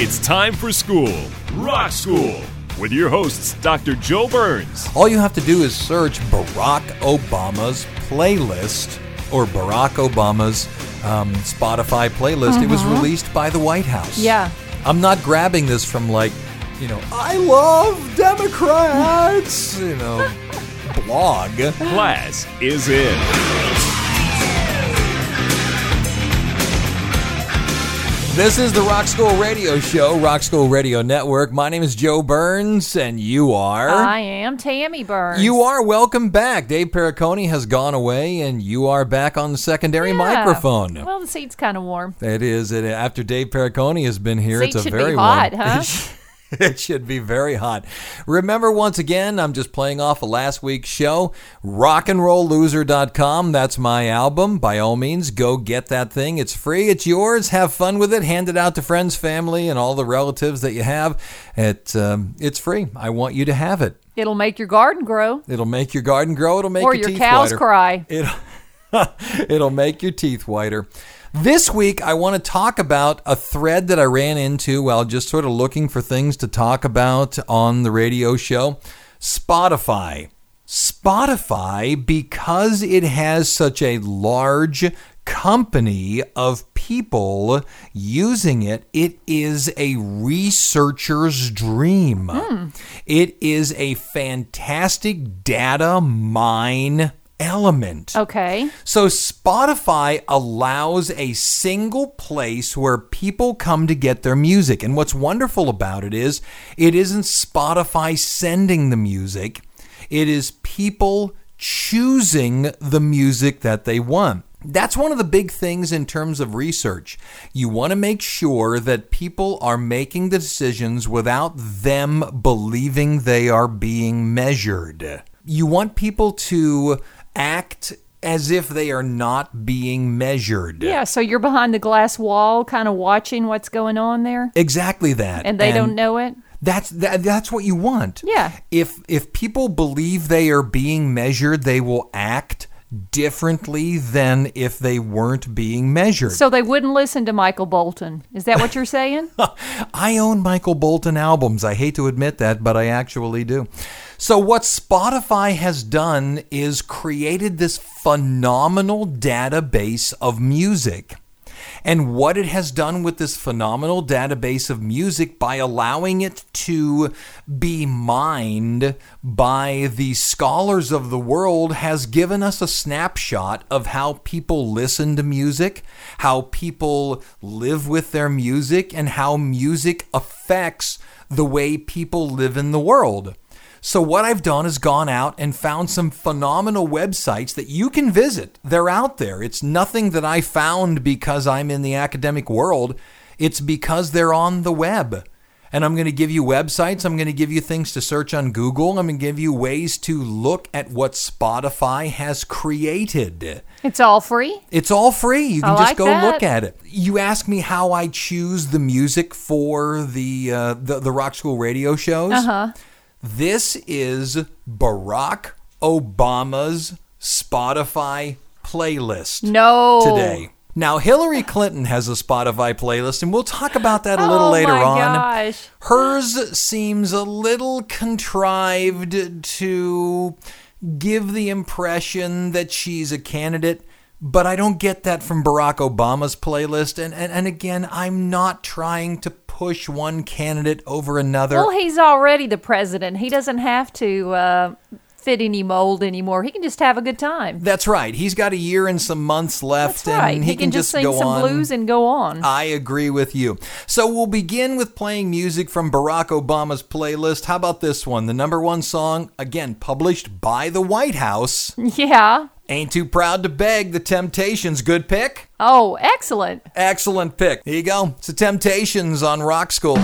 It's time for school, Rock School, with your hosts, Dr. Joe Burns. All you have to do is search Barack Obama's playlist or Barack Obama's um, Spotify playlist. It was released by the White House. Yeah. I'm not grabbing this from like, you know, I love Democrats, you know, blog. Class is in. This is the Rock School Radio Show, Rock School Radio Network. My name is Joe Burns, and you are. I am Tammy Burns. You are welcome back. Dave Pericone has gone away, and you are back on the secondary Yeah. microphone. Well, the seat's kind of warm. It is. It, after Dave Pericone has been here, Seat it's a should be very hot, warm. huh? It, should be very hot. Remember, once again, I'm just playing off of last week's show. Rockandrollloser.com. That's my album. By all means, go get that thing. It's free. It's yours. Have fun with it. Hand it out to friends, family, and all the relatives that you have. It um, it's free. I want you to have it. It'll make your garden grow It'll make your garden grow. It'll make or your, your cows whiter. cry. It'll, it'll make your teeth whiter. This week, I want to talk about a thread that I ran into while just sort of looking for things to talk about on the radio show Spotify. Spotify, because it has such a large company of people using it, it is a researcher's dream. Hmm. It is a fantastic data mine element. Okay. So Spotify allows a single place where people come to get their music. And what's wonderful about it is it isn't Spotify sending the music. It is people choosing the music that they want. That's one of the big things in terms of research. You want to make sure that people are making the decisions without them believing they are being measured. You want people to act as if they are not being measured. Yeah, so you're behind the glass wall kind of watching what's going on there Exactly that. and they don't know it. That's that, that's what you want. Yeah. If if people believe they are being measured, they will act differently than if they weren't being measured. So they wouldn't listen to Michael Bolton. Is that what you're saying? I own Michael Bolton albums. I hate to admit that, but I actually do. So, what Spotify has done is created this phenomenal database of music. And what it has done with this phenomenal database of music by allowing it to be mined by the scholars of the world has given us a snapshot of how people listen to music, how people live with their music, and how music affects the way people live in the world. So, what I've done is gone out and found some phenomenal websites that you can visit. They're out there. It's nothing that I found because I'm in the academic world, it's because they're on the web. And I'm going to give you websites. I'm going to give you things to search on Google. I'm going to give you ways to look at what Spotify has created. it's all free. It's all free. You can I just like go that. look at it. You ask me how I choose the music for the uh, the, the Rock School radio shows. Uh-huh. This is Barack Obama's Spotify playlist No. today. Now, Hillary Clinton has a Spotify playlist, and we'll talk about that a little oh later my on. gosh. Hers seems a little contrived to give the impression that she's a candidate, but I don't get that from Barack Obama's playlist. And, and, and again, I'm not trying to push one candidate over another. Well, he's already the president. He doesn't have to uh, fit any mold anymore. He can just have a good time. That's right. He's got a year and some months left, right. and he, can, just sing go some on. blues and go on. I agree with you. So we'll begin with playing music from Barack Obama's playlist. How about this one? The number one song, again, published by the White House. yeah. Ain't Too Proud to Beg, The Temptations. Good pick? Oh, excellent. Excellent pick. Here you go. It's The Temptations on Rock School.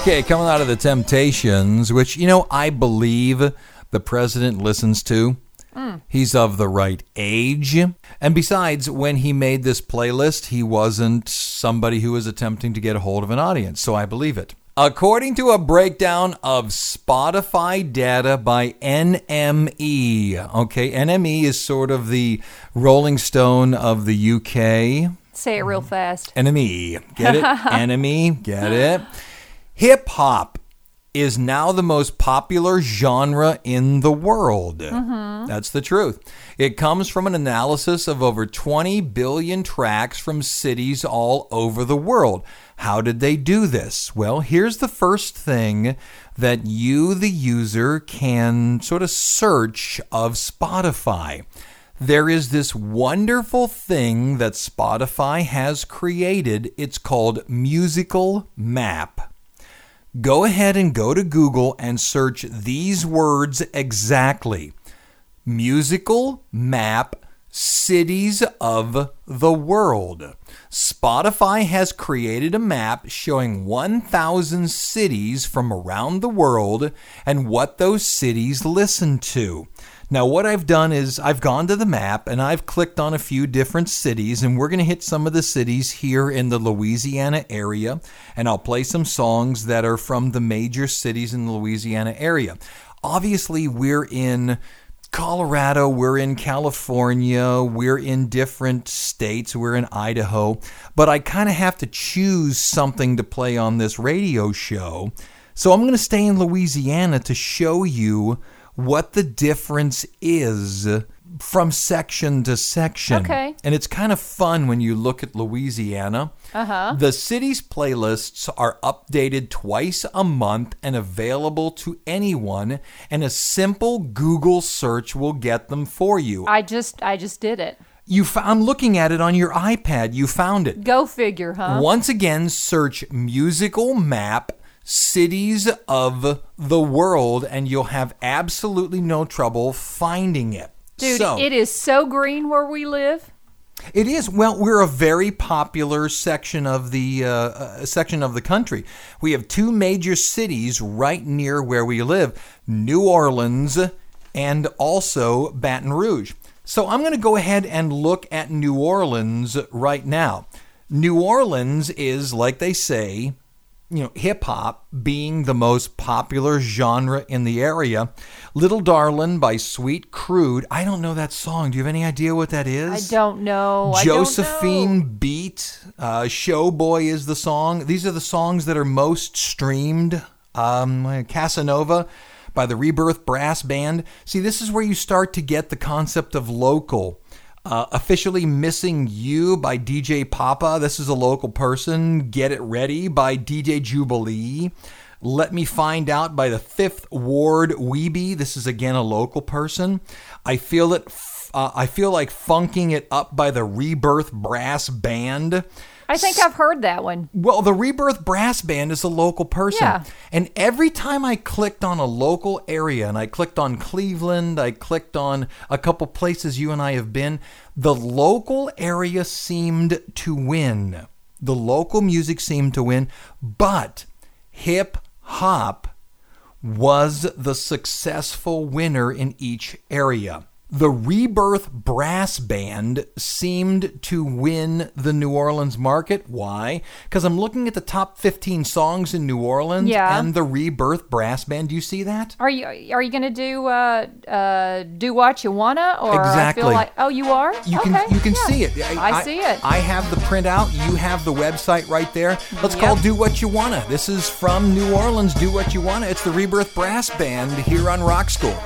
Okay, coming out of The Temptations, which, you know, I believe the president listens to. Hmm. He's of the right age. And besides, when he made this playlist, he wasn't somebody who was attempting to get a hold of an audience, so I believe it. According to a breakdown of Spotify data by NME, okay, NME is sort of the Rolling Stone of the UK. Say it real mm-hmm. fast. Enemy. Get it? Enemy. Get it? Hip hop is now the most popular genre in the world. Mm-hmm. That's the truth. It comes from an analysis of over 20 billion tracks from cities all over the world. How did they do this? Well, here's the first thing that you, the user, can sort of search of Spotify there is this wonderful thing that Spotify has created. It's called Musical Map. Go ahead and go to Google and search these words exactly Musical Map Cities of the World. Spotify has created a map showing 1,000 cities from around the world and what those cities listen to. Now, what I've done is I've gone to the map and I've clicked on a few different cities, and we're going to hit some of the cities here in the Louisiana area, and I'll play some songs that are from the major cities in the Louisiana area. Obviously, we're in Colorado, we're in California, we're in different states, we're in Idaho, but I kind of have to choose something to play on this radio show. So I'm going to stay in Louisiana to show you what the difference is from section to section. Okay. And it's kind of fun when you look at Louisiana. Uh-huh. The city's playlists are updated twice a month and available to anyone, and a simple Google search will get them for you. I just I just did it. You f- I'm looking at it on your iPad. You found it. Go figure, huh? Once again, search musical map cities of the world and you'll have absolutely no trouble finding it. Dude, so, it is so green where we live. it is well we're a very popular section of the uh, uh, section of the country. We have two major cities right near where we live, New Orleans and also Baton Rouge. So I'm going to go ahead and look at New Orleans right now. New Orleans is like they say you know, hip hop being the most popular genre in the area. Little Darlin' by Sweet Crude. I don't know that song. Do you have any idea what that is? I don't know. I don't know. Josephine Beat, uh, Showboy is the song. These are the songs that are most streamed. Um, Casanova by the Rebirth Brass Band. See, this is where you start to get the concept of local. Uh, officially Missing You by DJ Papa. This is a local person. Get It Ready by DJ Jubilee. Let Me Find Out by the Fifth Ward Weebie. This is again a local person. I Feel It. Uh, I feel like funking it up by the Rebirth Brass Band. I think I've heard that one. Well, the Rebirth Brass Band is a local person. Yeah. And every time I clicked on a local area and I clicked on Cleveland, I clicked on a couple places you and I have been, the local area seemed to win. The local music seemed to win, but hip hop was the successful winner in each area. The Rebirth Brass Band seemed to win the New Orleans market. Why? Because I'm looking at the top 15 songs in New Orleans Yeah. and the Rebirth Brass Band. Do you see that? Are you are you gonna do uh, uh, do what you wanna or I Exactly. feel like oh you are You okay, can you can yeah. see it. I, see it. I have the printout. You have the website right there. Let's call Do What You Wanna. This is from New Orleans. Do What You Wanna. It's the Rebirth Brass Band here on Rock School.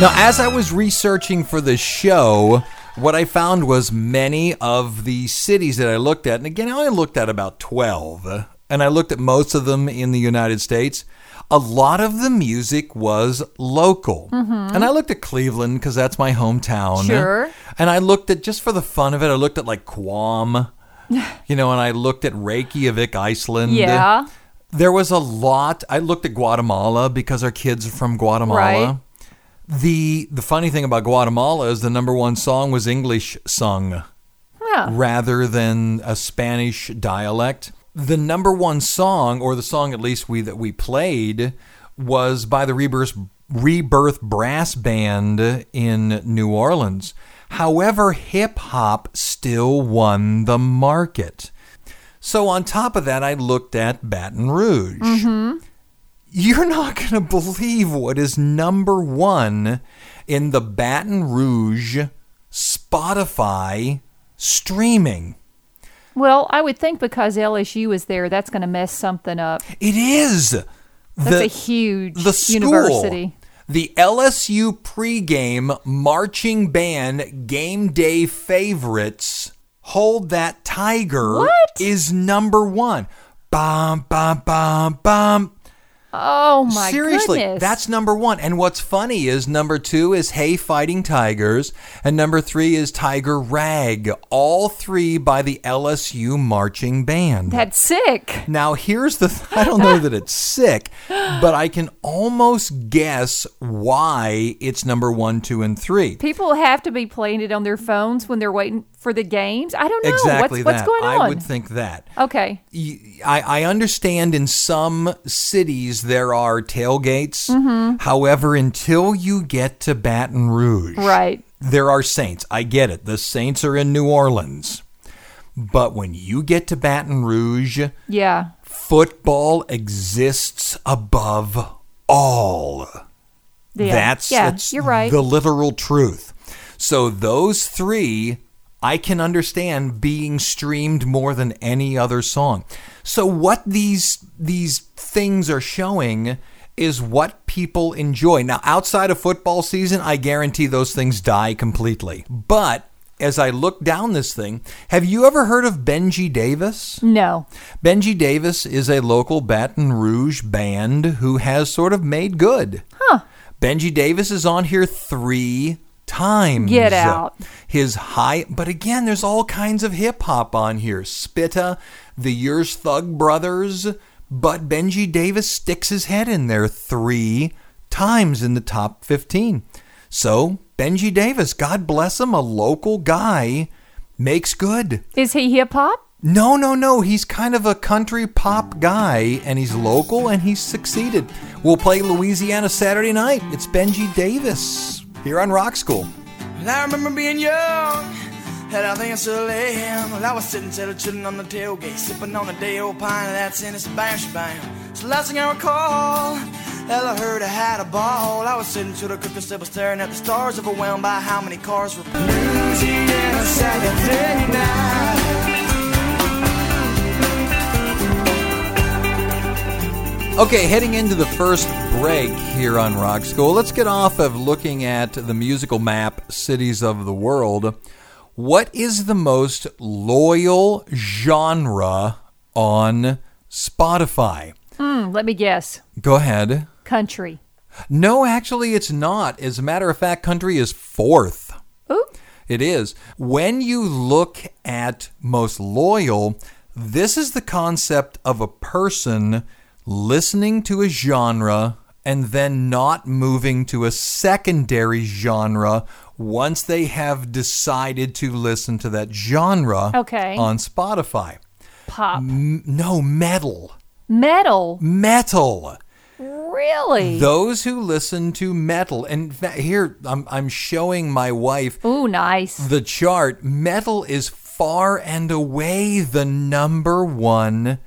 Now, as I was researching for the show, what I found was many of the cities that I looked at, and again, I only looked at about 12, and I looked at most of them in the United States. A lot of the music was local. Mm-hmm. And I looked at Cleveland because that's my hometown. Sure. And I looked at, just for the fun of it, I looked at like Guam, you know, and I looked at Reykjavik, Iceland. yeah. There was a lot. I looked at Guatemala because our kids are from Guatemala. Right. The the funny thing about Guatemala is the number one song was English sung Yeah. rather than a Spanish dialect. The number one song, or the song at least we that we played, was by the Rebirth Rebirth Brass Band in New Orleans. However, hip hop still won the market. So on top of that, I looked at Baton Rouge. Mm-hmm. You're not going to believe what is number one in the Baton Rouge Spotify streaming. Well, I would think because LSU is there, that's going to mess something up. It is That's the a huge the school, university. the LSU pregame marching band game day favorites. Hold that tiger What? is number one. Bum bum bum bum. Oh my Seriously, goodness. that's number one. And what's funny is number two is Hey Fighting Tigers, and number three is Tiger Rag. All three by the LSU marching band. that's sick. Now, here's the I don't know that it's sick, but I can almost guess why it's number one, two, and three. People have to be playing it on their phones when they're waiting for the games. I don't know Exactly what's what's going on. I would think that. okay. Y- I, I understand in some cities there are tailgates. Mm-hmm. However, until you get to Baton Rouge, Right. there are Saints. I get it. The Saints are in New Orleans. But when you get to Baton Rouge, Yeah. football exists above all. Yeah. That's, yeah, that's you're right. the literal truth. So those three I can understand being streamed more than any other song. So what these these things are showing is what people enjoy. Now outside of football season, I guarantee those things die completely. But as I look down this thing, have you ever heard of Benjy Davis? no. Benjy Davis is a local Baton Rouge band who has sort of made good. Huh. Benjy Davis is on here three times. Get out. His high, but again, there's all kinds of hip hop on here. Spitta, the Yours Thug Brothers, but Benjy Davis sticks his head in there three times in the top 15. So, Benjy Davis, God bless him, a local guy, makes good. Is he hip hop? No, no, no. He's kind of a country pop guy, and he's local, and he's succeeded. We'll play Louisiana Saturday night. It's Benjy Davis here on Rock School. And I remember being young, had I think I still am. Well, I was sitting, telling children on the tailgate, sipping on a day old pint of that innocent bam bam. So last thing I recall, hell, I heard I had a ball. I was sitting to the cooking table, staring at the stars, overwhelmed by how many cars were Louisiana Saturday night. Okay, heading into the first break here on Rock School, let's get off of looking at the musical map cities of the world. What is the most loyal genre on Spotify? Hmm, let me guess. Go ahead. Country. No, actually, it's not. As a matter of fact, country is fourth. Ooh. It is. When you look at most loyal, this is the concept of a person listening to a genre and then not moving to a secondary genre once they have decided to listen to that genre Okay. on Spotify. Pop. M- no, metal. Metal. Metal. Really? Those who listen to metal, and here I'm, I'm showing my wife Ooh, nice. the chart. Metal is far and away the number one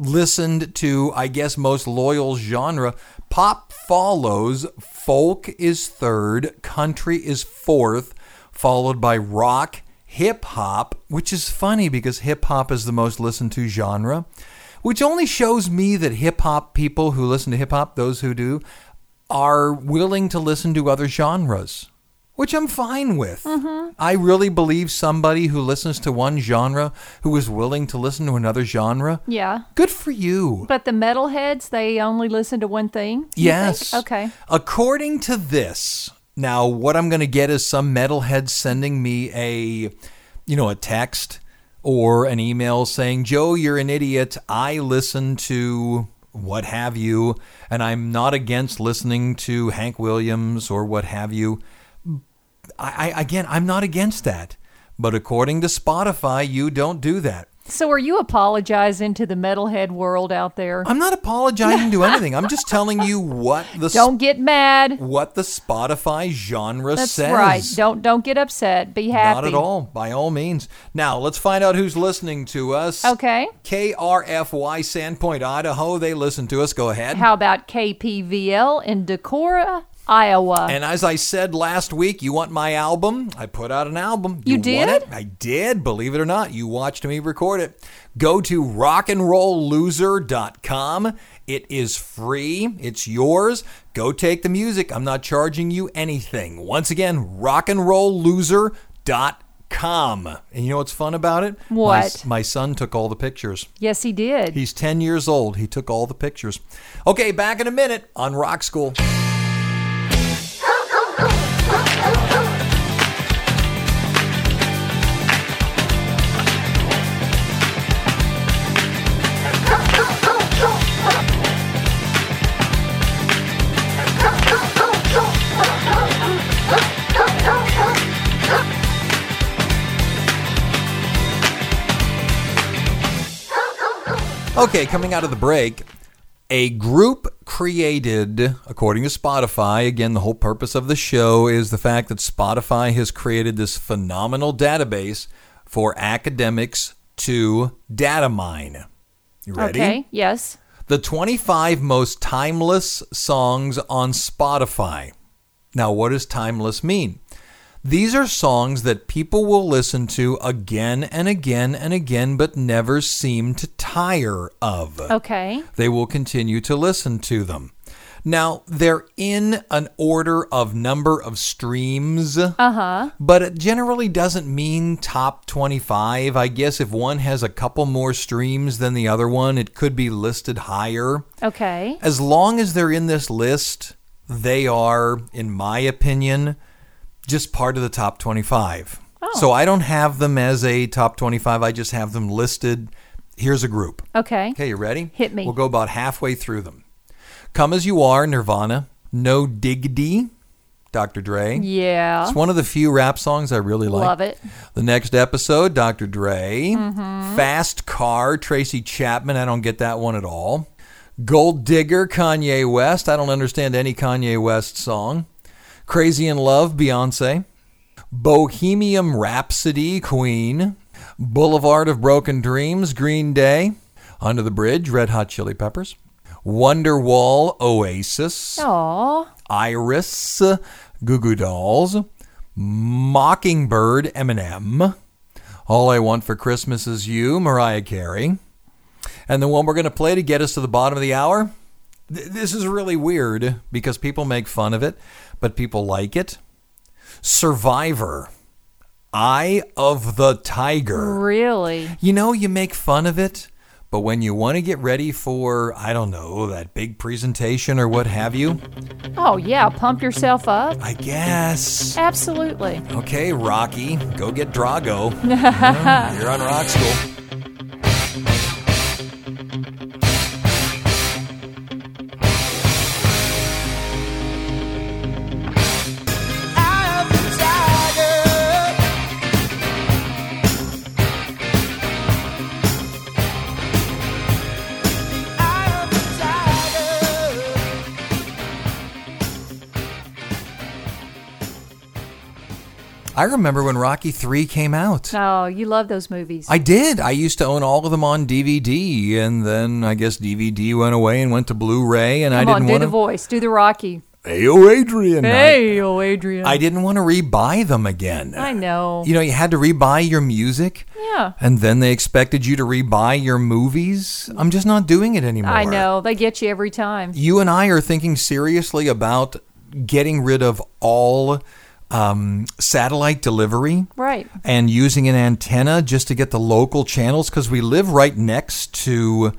listened to, I guess, most loyal genre. Pop follows, folk is third, country is fourth, followed by rock, hip hop, which is funny because hip hop is the most listened to genre, which only shows me that hip hop people who listen to hip hop, those who do, are willing to listen to other genres which I'm fine with. Mm-hmm. I really believe somebody who listens to one genre who is willing to listen to another genre. yeah. Good for you. But the metalheads, they only listen to one thing? yes. think? Okay. According to this, now what I'm going to get is some metalhead sending me a, you know, a text or an email saying, "Joe, you're an idiot. I listen to." What have you, and I'm not against listening to Hank Williams or what have you. I, I again, I'm not against that. But according to Spotify, you don't do that. So are you apologizing to the metalhead world out there? I'm not apologizing to anything. I'm just telling you what the Don't get mad. what the Spotify genre says. That's says. right. Don't don't get upset. Be happy. Not at all, by all means. Now, let's find out who's listening to us. Okay. KRFY Sandpoint, Idaho. They listen to us. Go ahead. How about KPVL in Decorah, Iowa? And as I said last week, you want my album? I put out an album. You want did? it? I did, believe it or not. You watched me record it. Go to rockandrollloser.com. It is free. It's yours. Go take the music. I'm not charging you anything. Once again, rockandrollloser.com. And you know what's fun about it? My- What? my son took all the pictures. yes, he did. He's 10 years old. He took all the pictures. Okay, back in a minute on Rock School. Okay, coming out of the break, a group created, according to Spotify, again, the whole purpose of the show is the fact that Spotify has created this phenomenal database for academics to data mine. You ready? Okay. Yes. The 25 most timeless songs on Spotify. Now, what does timeless mean? These are songs that people will listen to again and again and again, but never seem to tire of. Okay. They will continue to listen to them. Now, they're in an order of number of streams. Uh huh. But it generally doesn't mean top 25. I guess if one has a couple more streams than the other one, it could be listed higher. Okay. As long as they're in this list, they are, in my opinion, just part of the top 25. So I don't have them as a top 25. I just have them listed. Here's a group. Okay. Okay, you ready? Hit me. We'll go about halfway through them. Come As You Are, Nirvana. No Diggity, Dr. Dre. Yeah. It's one of the few rap songs I really like. Love it. The next episode, Dr. Dre. Mm-hmm. Fast Car, Tracy Chapman. I don't get that one at all. Gold Digger, Kanye West. I don't understand any Kanye West song. Crazy in Love, Beyonce. Bohemian Rhapsody, Queen. Boulevard of Broken Dreams, Green Day. Under the Bridge, Red Hot Chili Peppers. Wonderwall, Oasis. Aw. Iris, Goo Goo Dolls, Mockingbird, Eminem, All I Want for Christmas Is You, Mariah Carey, and the one we're going to play to get us to the bottom of the hour. th- This is really weird because people make fun of it, but people like it. Survivor, Eye of the Tiger. Really? You know, you make fun of it, but when you want to get ready for, I don't know, that big presentation or what have you, Oh yeah. Pump yourself up. I guess. Absolutely. Okay, Rocky, go get Drago. You're on Rock School. I remember when Rocky 3 came out. Oh, you love those movies. I did. I used to own all of them on DVD, and then I guess DVD went away and went to Blu-ray, and I didn't on, do want the voice. Do the Rocky. Hey, oh, Adrian! Hey, oh, Adrian. I didn't want to rebuy them again. I know. You know, you had to rebuy your music, yeah. and then they expected you to rebuy your movies. I'm just not doing it anymore. I know. They get you every time. You and I are thinking seriously about getting rid of all um, satellite delivery. Right. and using an antenna just to get the local channels because we live right next to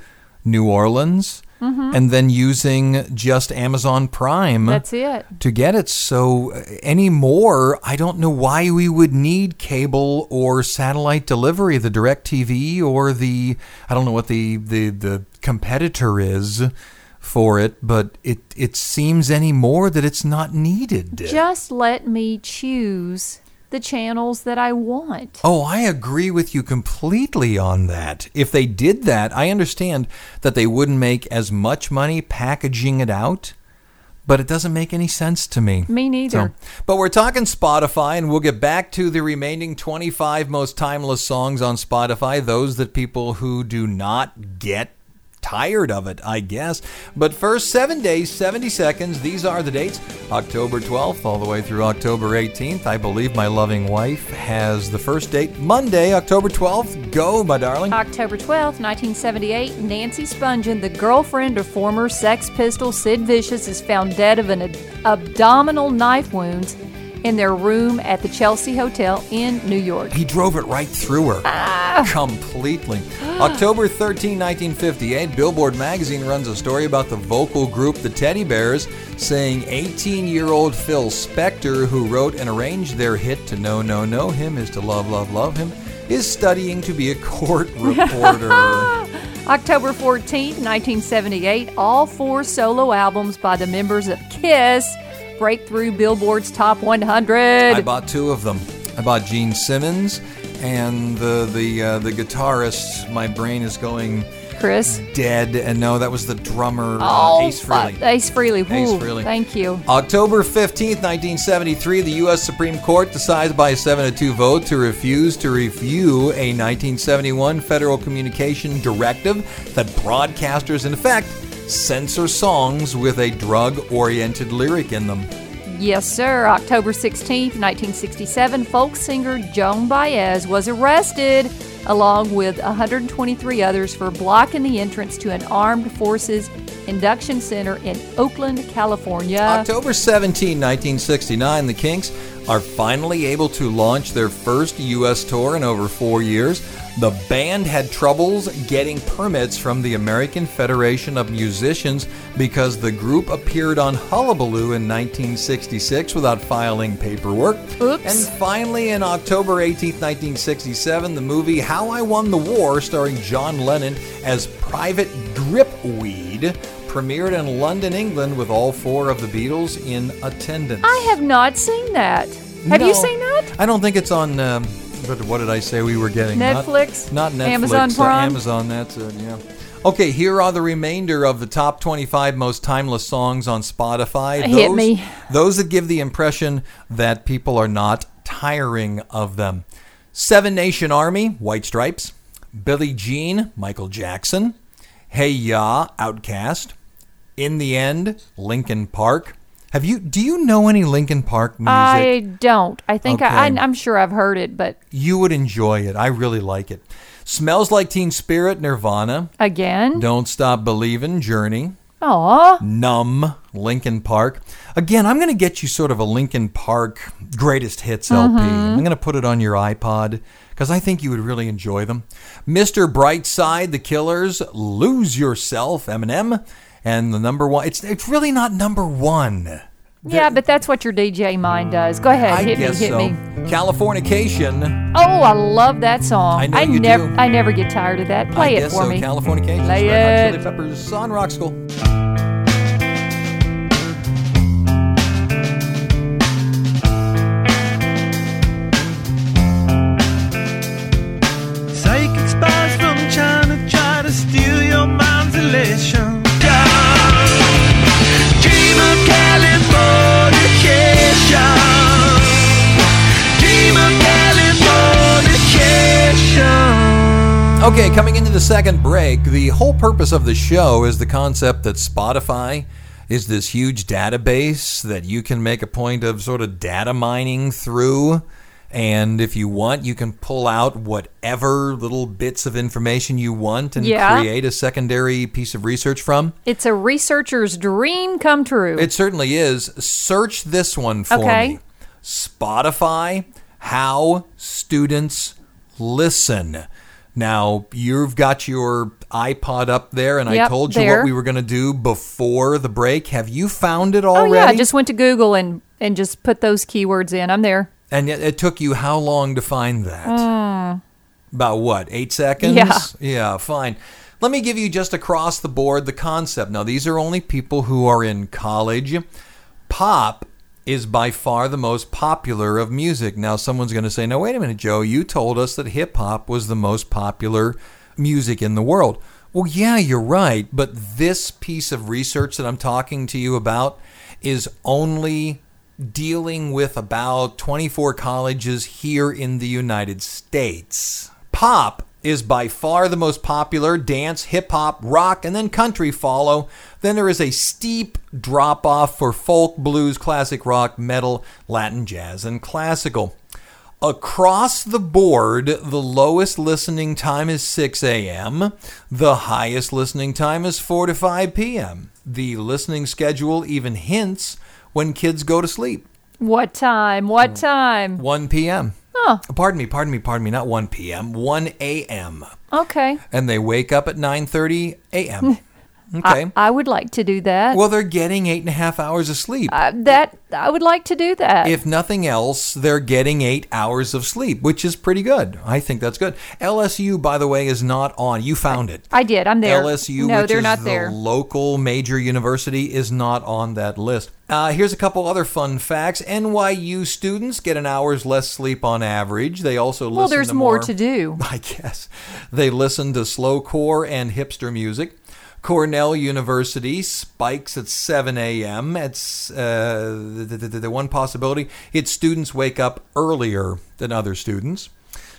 New Orleans, and then using just Amazon Prime That's it. to get it. So uh, anymore, I don't know why we would need cable or satellite delivery, the DirecTV or the I don't know what the the, the competitor is for it, but it it seems anymore that it's not needed. Just let me choose the channels that I want. Oh, I agree with you completely on that. If they did that, I understand that they wouldn't make as much money packaging it out, but it doesn't make any sense to me. Me neither. So, but we're talking Spotify, and we'll get back to the remaining 25 most timeless songs on Spotify, those that people who do not get tired of it, I guess. But first, seven days, 70 seconds. These are the dates October 12th all the way through October 18th. I believe my loving wife has the first date Monday, October 12th. Go, my darling. October 12th, 1978, Nancy Spungen, the girlfriend of former Sex Pistol Sid Vicious, is found dead of an ab- abdominal knife wounds in their room at the Chelsea Hotel in New York. He drove it right through her. Ah. Completely. October 13, 1958, Billboard magazine runs a story about the vocal group The Teddy Bears, saying 18 year old Phil Spector, who wrote and arranged their hit To Know, Know, Know Him is to Love, Love, Love Him, is studying to be a court reporter. October 14th, 1978, all four solo albums by the members of Kiss break through Billboard's Top 100. I bought two of them. I bought Gene Simmons and the the uh, the guitarist. My brain is going Chris. dead. And no, that was the drummer, uh, Oh, Ace Frehley. Ace Frehley. Ace Ooh, Frehley. Thank you. October 15th, 1973, the U.S. Supreme Court decides by a 7 to 2 vote to refuse to review a 1971 Federal Communication Directive that broadcasters, in effect, censor songs with a drug oriented lyric in them. Yes, sir. October 16th, 1967, folk singer Joan Baez was arrested along with 123 others for blocking the entrance to an armed forces induction center in Oakland, California. October 17, 1969, the Kinks are finally able to launch their first U.S. tour in over four years. The band had troubles getting permits from the American Federation of Musicians because the group appeared on Hullabaloo in 1966 without filing paperwork. Oops. And finally, in October 18, 1967, the movie How I Won the War, starring John Lennon as Private Gripweed, premiered in London, England, with all four of the Beatles in attendance. I have not seen that. Have you seen that? I don't think it's on. Um, what, what did I say we were getting? Netflix? Not, Netflix. Amazon uh, Amazon. That's it. Yeah. Okay, here are the remainder of the top 25 most timeless songs on Spotify. Hit those, me. Those that give the impression that people are not tiring of them. Seven Nation Army, White Stripes. Billie Jean, Michael Jackson. Hey Ya, OutKast. In the End, Linkin Park. Have you? Do you know any Linkin Park music? I don't. I think I, Okay. I, I'm sure I've heard it, but You would enjoy it. I really like it. Smells like Teen Spirit, Nirvana. again, Don't Stop believing, Journey. aw, Numb, Linkin Park. Again, I'm going to get you sort of a Linkin Park greatest hits LP. Mm-hmm. I'm going to put it on your iPod because I think you would really enjoy them. Mr. Brightside, The Killers, Lose Yourself, Eminem, and the number one. It's it's really not number one. yeah, but that's what your DJ mind does. Go ahead, I hit me, hit so. me. Californication. Oh, I love that song. I know you never, do. I never get tired of that. Play I it guess for so. me. Californication. Play Red Hot it. Chili Peppers on Rock School. Okay, coming into the second break, the whole purpose of the show is the concept that Spotify is this huge database that you can make a point of sort of data mining through. And if you want, you can pull out whatever little bits of information you want and Yeah. create a secondary piece of research from. It's a researcher's dream come true. It certainly is. Search this one for Okay. me Spotify, how students listen. Now, you've got your iPod up there, and I told you there. what we were going to do before the break. Have you found it already? oh yeah, I just went to Google and and just put those keywords in. I'm there. and yet it took you how long to find that? Uh. About what, eight seconds? Yeah. Yeah, fine. Let me give you just across the board the concept. Now, these are only people who are in college. Pop is by far the most popular of music. Now, someone's going to say, no, wait a minute, Joe, you told us that hip hop was the most popular music in the world. Well, yeah, you're right, but this piece of research that I'm talking to you about is only dealing with about 24 colleges here in the United States. Pop is by far the most popular. Dance, hip hop, rock, and then country follow. Then there is a steep drop off for folk, blues, classic rock, metal, Latin, jazz, and classical. Across the board, the lowest listening time is 6 a.m. The highest listening time is 4 to 5 p.m. The listening schedule even hints when kids go to sleep. What time? What mm. time? 1 p.m. Oh, Pardon me, pardon me, pardon me, not 1 p.m., 1 a.m. okay. And they wake up at 9.30 a.m. Okay. I would like to do that. well, they're getting eight and a half hours of sleep. Uh, that I would like to do that. if nothing else, they're getting eight hours of sleep, which is pretty good. I think that's good. LSU, by the way, is not on. You found it. I did. I'm there. LSU, no, which they're is not the there. local major university, is not on that list. Uh, here's a couple other fun facts. NYU students get an hour's less sleep on average. They also listen to Well, there's to more to do. I guess. They listen to slowcore and hipster music. Cornell University spikes at 7 a.m. It's uh, the, the, the, one possibility. Its students wake up earlier than other students.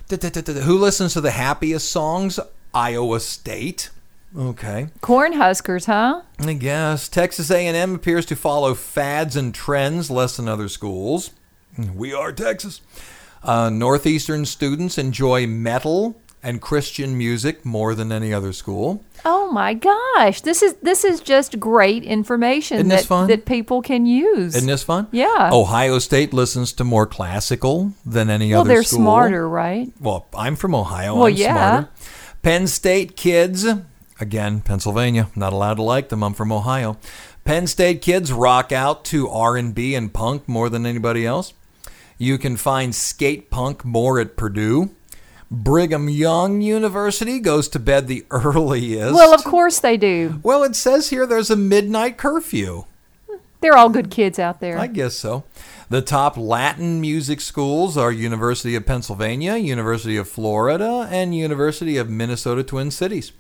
Who listens to the happiest songs? Iowa State. Okay. Cornhuskers, huh? I guess Texas A&M appears to follow fads and trends less than other schools. We are Texas. Uh, Northeastern students enjoy metal and Christian music more than any other school. Oh my gosh, this is this is just great information Isn't that that people can use. Isn't this fun? Yeah. Ohio State listens to more classical than any other school. well, other they're school. smarter, right? Well, I'm from Ohio. Well, I'm yeah. smarter. Penn State kids, again, Pennsylvania. Not allowed to like them. I'm from Ohio. Penn State kids rock out to R&B and punk more than anybody else. You can find skate punk more at Purdue. Brigham Young University goes to bed the earliest. Well, of course they do. Well, it says here there's a midnight curfew. They're all good kids out there. I guess so. The top Latin music schools are University of Pennsylvania, University of Florida, and University of Minnesota Twin Cities.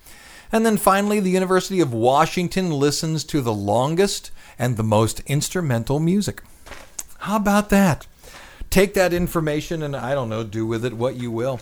And then finally, the University of Washington listens to the longest and the most instrumental music. How about that? Take that information and I don't know, do with it what you will.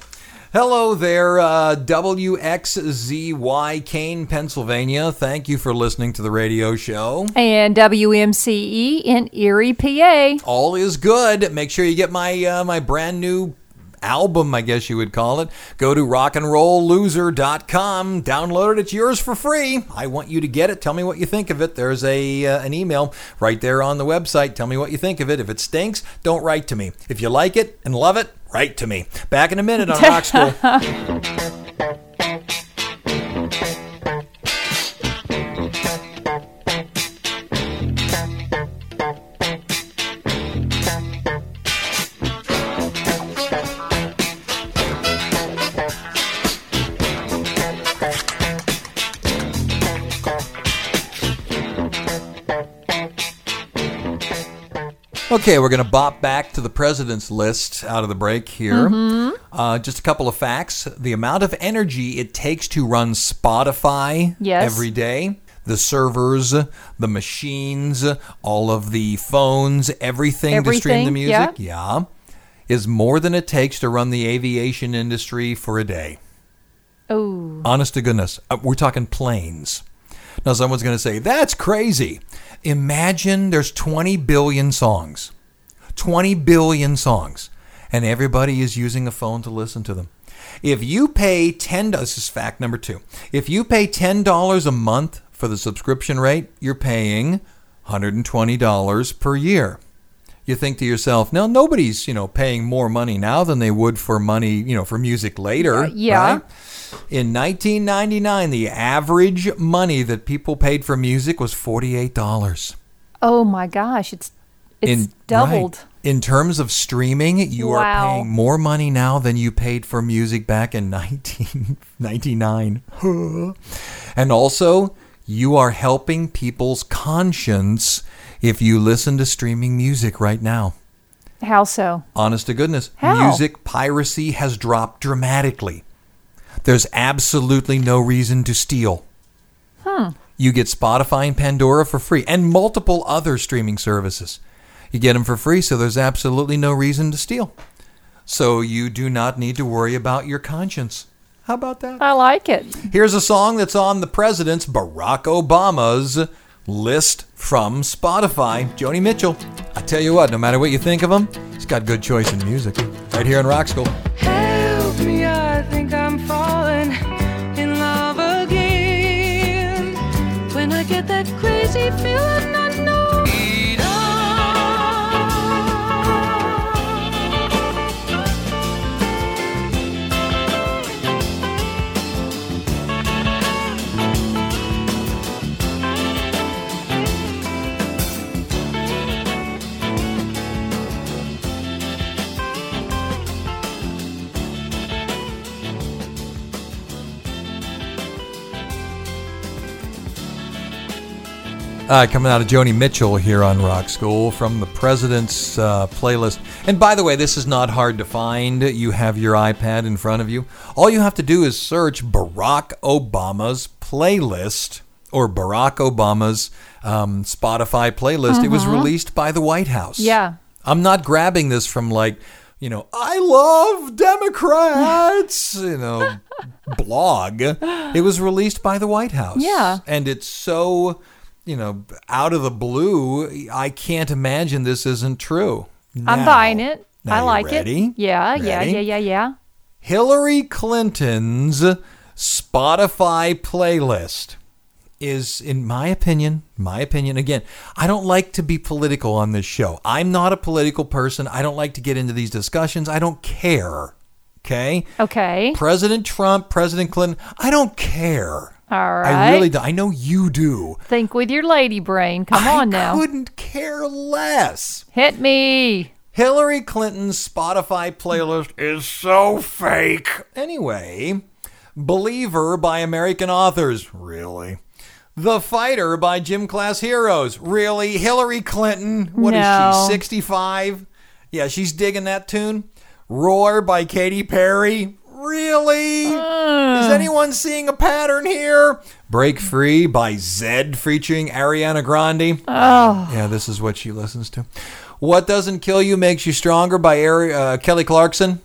Hello there, uh, WXZY Kane, Pennsylvania. Thank you for listening to the radio show. and WMCE E in Erie, PA. all is good. Make sure you get my uh, my brand new album, I guess you would call it. Go to rockandrollloser.com, download it. It's yours for free. I want you to get it. Tell me what you think of it. There's a uh, an email right there on the website. Tell me what you think of it. If it stinks, don't write to me. If you like it and love it, write to me. Back in a minute on Rock School. Okay, we're going to bop back to the president's list out of the break here. Uh, just a couple of facts. The amount of energy it takes to run Spotify Yes. every day, the servers, the machines, all of the phones, everything, to stream the Everything, music, yeah, is more than it takes to run the aviation industry for a day. Oh, Honest to goodness, uh, we're talking planes. Now, someone's going to say, that's crazy. Imagine there's 20 billion songs, 20 billion songs, and everybody is using a phone to listen to them. If you pay $10, this is fact number two. If you pay $10 a month for the subscription rate, you're paying $120 per year. You think to yourself, now nobody's, you know, paying more money now than they would for money, you know, for music later. yeah. right? In 1999, the average money that people paid for music was $48. oh my gosh! It's it's in, doubled. right. In terms of streaming, you Wow. are paying more money now than you paid for music back in 1999. and also, you are helping people's conscience if you listen to streaming music right now. How so? Honest to goodness, How? music piracy has dropped dramatically. There's absolutely no reason to steal. Hmm. You get Spotify and Pandora for free and multiple other streaming services. You get them for free, so there's absolutely no reason to steal. So you do not need to worry about your conscience. How about that? I like it. Here's a song that's on the president's Barack Obama's list from Spotify. Joni Mitchell. I tell you what, no matter what you think of him, he's got good choice in music. Right here in Rock School. Uh, coming out of Joni Mitchell here on Rock School from the President's uh, playlist. And by the way, this is not hard to find. You have your iPad in front of you. All you have to do is search Barack Obama's playlist or Barack Obama's um, Spotify playlist. It was released by the White House. Yeah. I'm not grabbing this from like, you know, I love Democrats, you know, blog. It was released by the White House. Yeah. And it's so, you know, out of the blue, I can't imagine this isn't true. I'm buying it. now I like ready? it. Yeah, yeah, Ready? yeah, yeah, yeah. Hillary Clinton's Spotify playlist is, in my opinion, my opinion, again, I don't like to be political on this show. I'm not a political person. I don't like to get into these discussions. I don't care. Okay? Okay. President Trump, President Clinton, I don't care. All right. I really do. I know you do. Think with your lady brain. Come I on now. I couldn't care less. Hit me. Hillary Clinton's Spotify playlist is so fake. Anyway, Believer by American authors. Really? The Fighter by Gym Class Heroes. Really? Hillary Clinton? What is No. she, 65? Yeah, she's digging that tune. Roar by Katy Perry. Really? Is anyone seeing a pattern here? Break Free by Zedd featuring Ariana Grande. Oh, Yeah, this is what she listens to. What Doesn't Kill You Makes You Stronger by Ari- uh, Kelly Clarkson.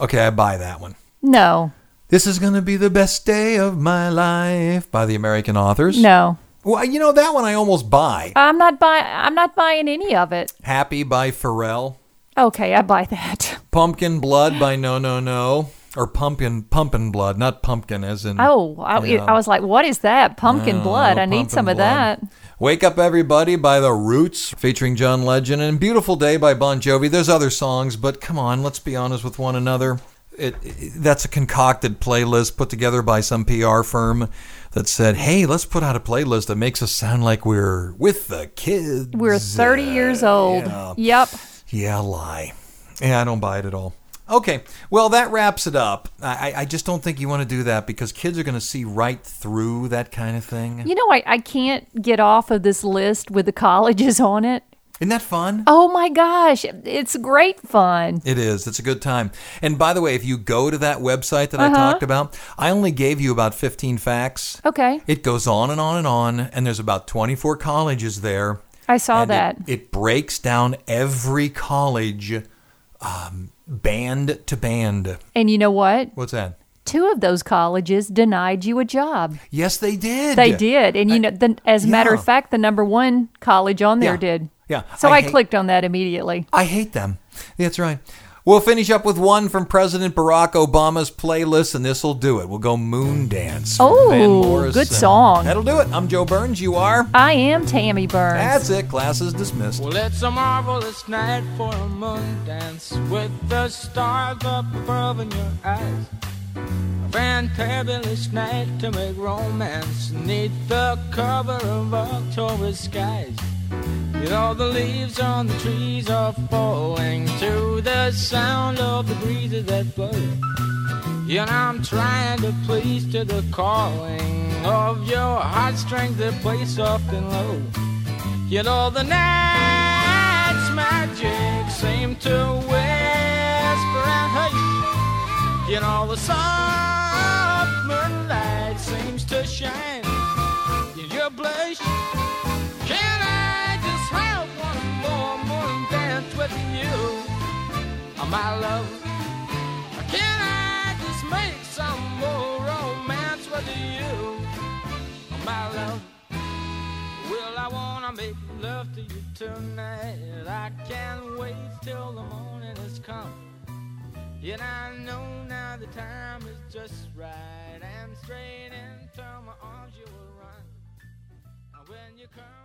Okay, I buy that one. no. This is going to be the best day of my life by the American authors. No. Well, you know, that one I almost buy. I'm not buying I'm not buying any of it. Happy by Pharrell. Okay, I buy that. Pumpkin Blood by No No No. Or Pumpkin Pumpkin Blood, not pumpkin as in. Oh, I, Yeah. I was like, what is that? Pumpkin No, blood. I need some of that. Wake Up Everybody by The Roots featuring John Legend and Beautiful Day by Bon Jovi. There's other songs, but come on, let's be honest with one another. It, it- that's a concocted playlist put together by some PR firm that said, "Hey, let's put out a playlist that makes us sound like we're with the kids." We're 30 years old. yeah. Yep. Yeah, lie. Yeah, I don't buy it at all. Okay, well, that wraps it up. I, I- I just don't think you want to do that because kids are going to see right through that kind of thing. You know, I, I can't get off of this list with the colleges on it. Isn't that fun? Oh my gosh, it's great fun. It is. It's a good time. And by the way, if you go to that website that I Uh-huh. talked about, I only gave you about 15 facts. Okay, It goes on and on and on, and there's about 24 colleges there. I saw that. It, it breaks down every college um, band to band. and you know what? What's that? two of those colleges denied you a job. Yes, they did. They did, and you know, the, as a matter of fact, the number one college on there Yeah. did. Yeah. So I I, hate- clicked on that immediately. I hate them. That's right. We'll finish up with one from President Barack Obama's playlist, and this will do it. We'll go Moon Dance. from Oh, good song. That'll do it. I'm Joe Burns. You are? I am Tammy Burns. That's it. Class is dismissed. Well, it's a marvelous night for a moon dance with the stars up above in your eyes. A fantabulous night to make romance neath the cover of October skies. You know the leaves on the trees are falling to the sound of the breezes that blow. And I'm trying to please to the calling of your heartstrings that play soft and low. You know the night's magic seem to whisper and hush. You know the soft moonlight seems to shine my love? Can I just make some more romance with you, oh, my love? Well, I wanna make love to you tonight. I can't wait till the morning has come. And I know now the time is just right. And straight into my arms you will run. And when you come